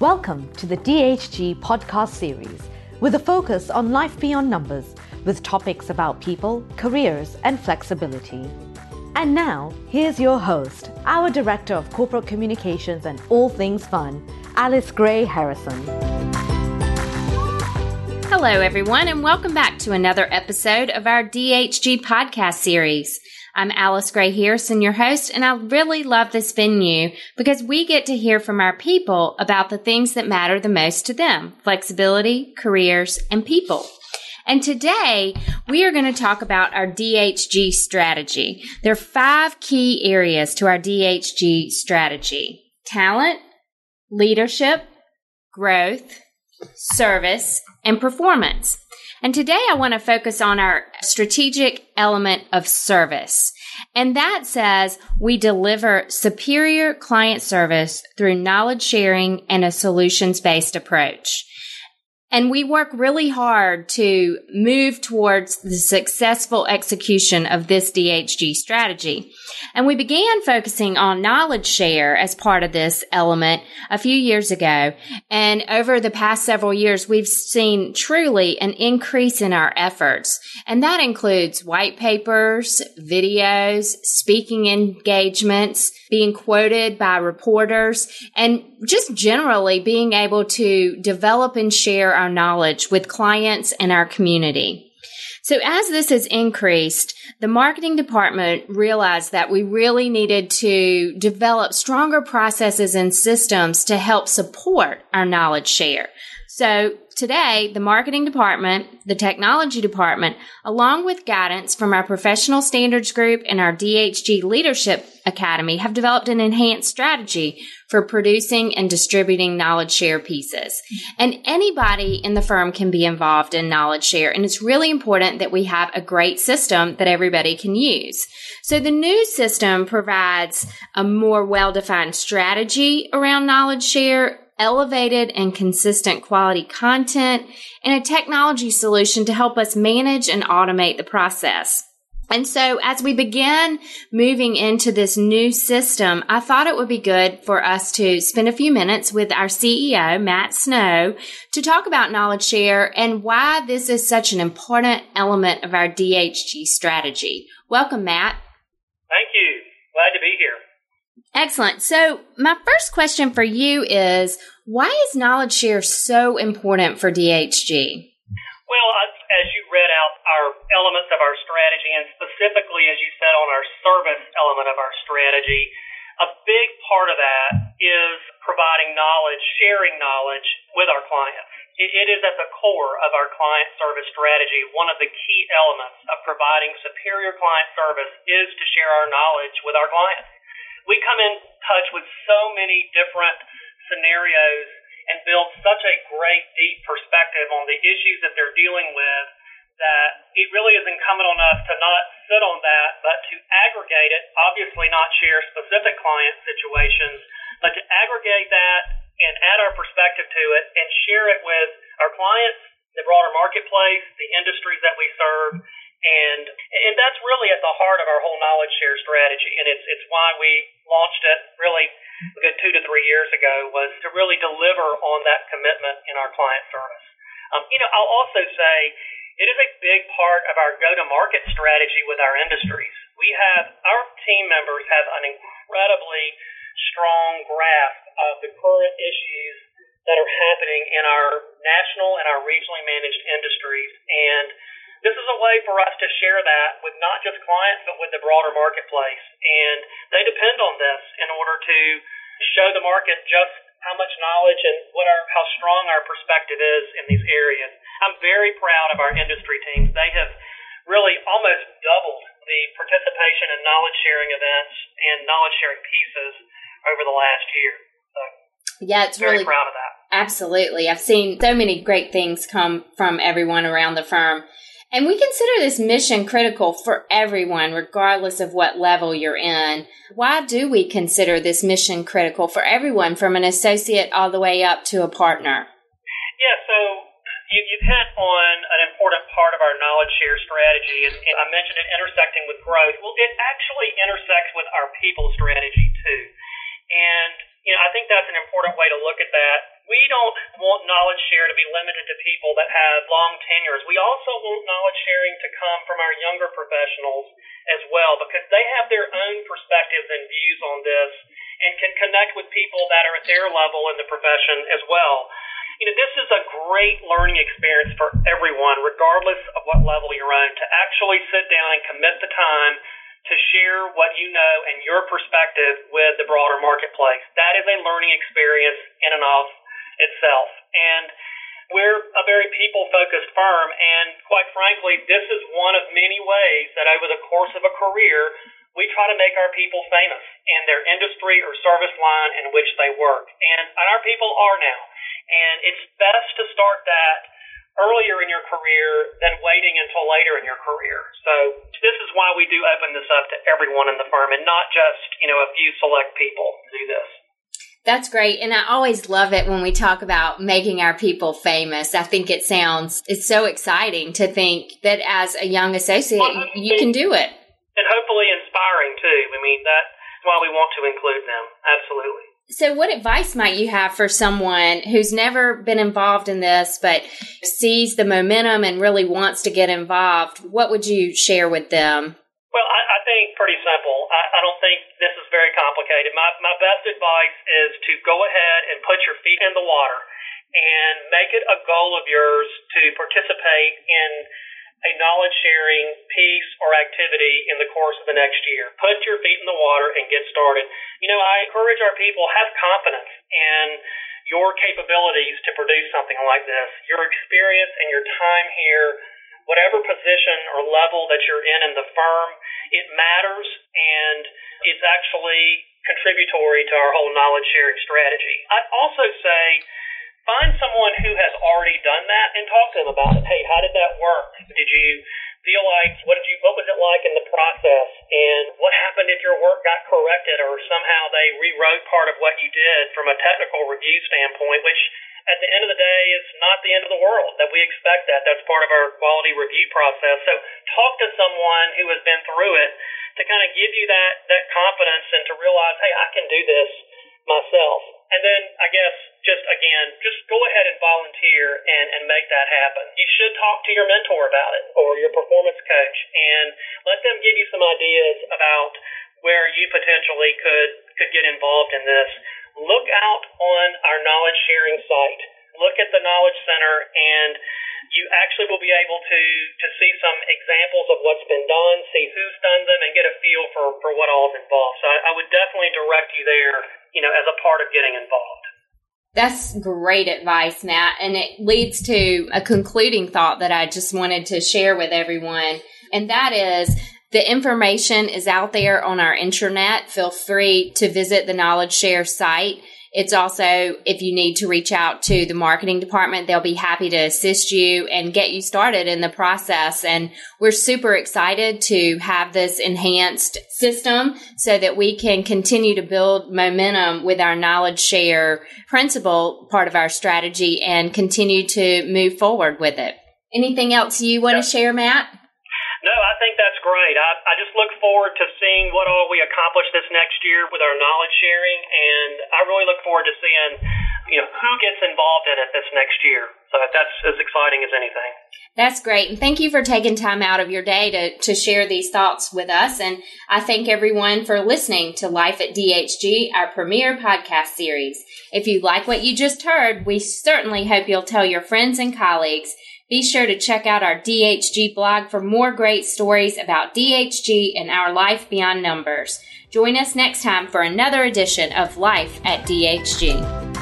Welcome to the DHG podcast series with a focus on life beyond numbers with topics about people, careers, and flexibility. And now, here's your host, our Director of Corporate Communications and All Things Fun, Alice Gray Harrison. Hello, everyone, and welcome back to another episode of our DHG podcast series. I'm Alice Gray Harrison, your host, and I really love this venue because we get to hear from our people about the things that matter the most to them flexibility, careers, and people. And today we are going to talk about our DHG strategy. There are five key areas to our DHG strategy talent, leadership, growth, service, and performance. And today I want to focus on our strategic element of service. And that says we deliver superior client service through knowledge sharing and a solutions based approach. And we work really hard to move towards the successful execution of this DHG strategy. And we began focusing on knowledge share as part of this element a few years ago. And over the past several years, we've seen truly an increase in our efforts. And that includes white papers, videos, speaking engagements, being quoted by reporters, and just generally being able to develop and share our knowledge with clients and our community. So as this has increased, the marketing department realized that we really needed to develop stronger processes and systems to help support our knowledge share. So today, the marketing department, the technology department, along with guidance from our professional standards group and our DHG leadership academy have developed an enhanced strategy for producing and distributing knowledge share pieces. And anybody in the firm can be involved in knowledge share. And it's really important that we have a great system that everybody can use. So the new system provides a more well-defined strategy around knowledge share elevated and consistent quality content, and a technology solution to help us manage and automate the process. And so as we begin moving into this new system, I thought it would be good for us to spend a few minutes with our CEO, Matt Snow, to talk about knowledge share and why this is such an important element of our DHG strategy. Welcome, Matt. Thank you. Glad to be here. Excellent. So my first question for you is, why is knowledge share so important for DHG? Well, as you read out our elements of our strategy, and specifically, as you said, on our service element of our strategy, a big part of that is providing knowledge, sharing knowledge with our clients. It, is at the core of our client service strategy. One of the key elements of providing superior client service is to share our knowledge with our clients. We come in touch with so many different scenarios and build such a great, deep perspective on the issues that they're dealing with that it really is incumbent on us to not sit on that, but to aggregate it, obviously not share specific client situations, but to aggregate that and add our perspective to it and share it with our clients, the broader marketplace, the industries that we serve, and and that's really at the heart of our whole knowledge share strategy, and it's it's why we launched it really a good two to three years ago was to really deliver on that commitment in our client service. Um, you know, I'll also say it is a big part of our go-to-market strategy with our industries. We have our team members have an incredibly strong grasp of the current issues that are happening in our national and our regionally managed industries way for us to share that with not just clients, but with the broader marketplace. And they depend on this in order to show the market just how much knowledge and what our how strong our perspective is in these areas. I'm very proud of our industry teams. They have really almost doubled the participation in knowledge sharing events and knowledge sharing pieces over the last year. So yeah, it's very really proud of that. Absolutely. I've seen so many great things come from everyone around the firm. And we consider this mission critical for everyone, regardless of what level you're in. Why do we consider this mission critical for everyone from an associate all the way up to a partner? Yeah, so you, you've hit on an important part of our knowledge share strategy, and, and I mentioned it intersecting with growth. Well, it actually intersects with our people strategy too. And, you know, I think that's an important way to look at that we don't want knowledge share to be limited to people that have long tenures. We also want knowledge sharing to come from our younger professionals as well because they have their own perspectives and views on this and can connect with people that are at their level in the profession as well. You know, this is a great learning experience for everyone, regardless of what level you're on, to actually sit down and commit the time to share what you know and your perspective with the broader marketplace. That is a learning experience in and of itself. And we're a very people focused firm, and quite frankly, this is one of many ways that over the course of a career, we try to make our people famous in their industry or service line in which they work. And, and our people are now. And it's best to start that earlier in your career than waiting until later in your career. So this is why we do open this up to everyone in the firm and not just, you know, a few select people do this. That's great. And I always love it when we talk about making our people famous. I think it sounds, it's so exciting to think that as a young associate, well, you can do it. And hopefully inspiring too. I mean, that's why we want to include them. Absolutely. So, what advice might you have for someone who's never been involved in this but sees the momentum and really wants to get involved? What would you share with them? Well, I, I think pretty simple. I, I don't think this is very complicated. My, my best advice is to go ahead and put your feet in the water and make it a goal of yours to participate in a knowledge sharing piece or activity in the course of the next year. Put your feet in the water and get started. You know, I encourage our people have confidence in your capabilities to produce something like this. Your experience and your time here whatever position or level that you're in in the firm, it matters and it's actually contributory to our whole knowledge sharing strategy. I'd also say find someone who has already done that and talk to them about it. Hey, how did? Did you feel like what did you what was it like in the process and what happened if your work got corrected or somehow they rewrote part of what you did from a technical review standpoint, which at the end of the day, it's not the end of the world. That we expect that. That's part of our quality review process. So talk to someone who has been through it to kind of give you that that confidence and to realize, hey, I can do this myself. And then I guess just again, just go ahead and volunteer and, and make that happen. You should talk to your mentor about it or your performance coach and let them give you some ideas about where you potentially could could get involved in this look out on our knowledge sharing site. Look at the Knowledge Center, and you actually will be able to, to see some examples of what's been done, see who's done them, and get a feel for, for what all is involved. So I, I would definitely direct you there, you know, as a part of getting involved. That's great advice, Matt. And it leads to a concluding thought that I just wanted to share with everyone. And that is the information is out there on our intranet. Feel free to visit the Knowledge Share site. It's also, if you need to reach out to the marketing department, they'll be happy to assist you and get you started in the process. And we're super excited to have this enhanced system so that we can continue to build momentum with our knowledge share principle part of our strategy and continue to move forward with it. Anything else you want to share, Matt? Think that's great. I, I just look forward to seeing what all we accomplish this next year with our knowledge sharing, and I really look forward to seeing, you know, who gets involved in it this next year. So that's as exciting as anything. That's great. And thank you for taking time out of your day to, to share these thoughts with us. And I thank everyone for listening to Life at DHG, our premier podcast series. If you like what you just heard, we certainly hope you'll tell your friends and colleagues be sure to check out our DHG blog for more great stories about DHG and our life beyond numbers. Join us next time for another edition of Life at DHG.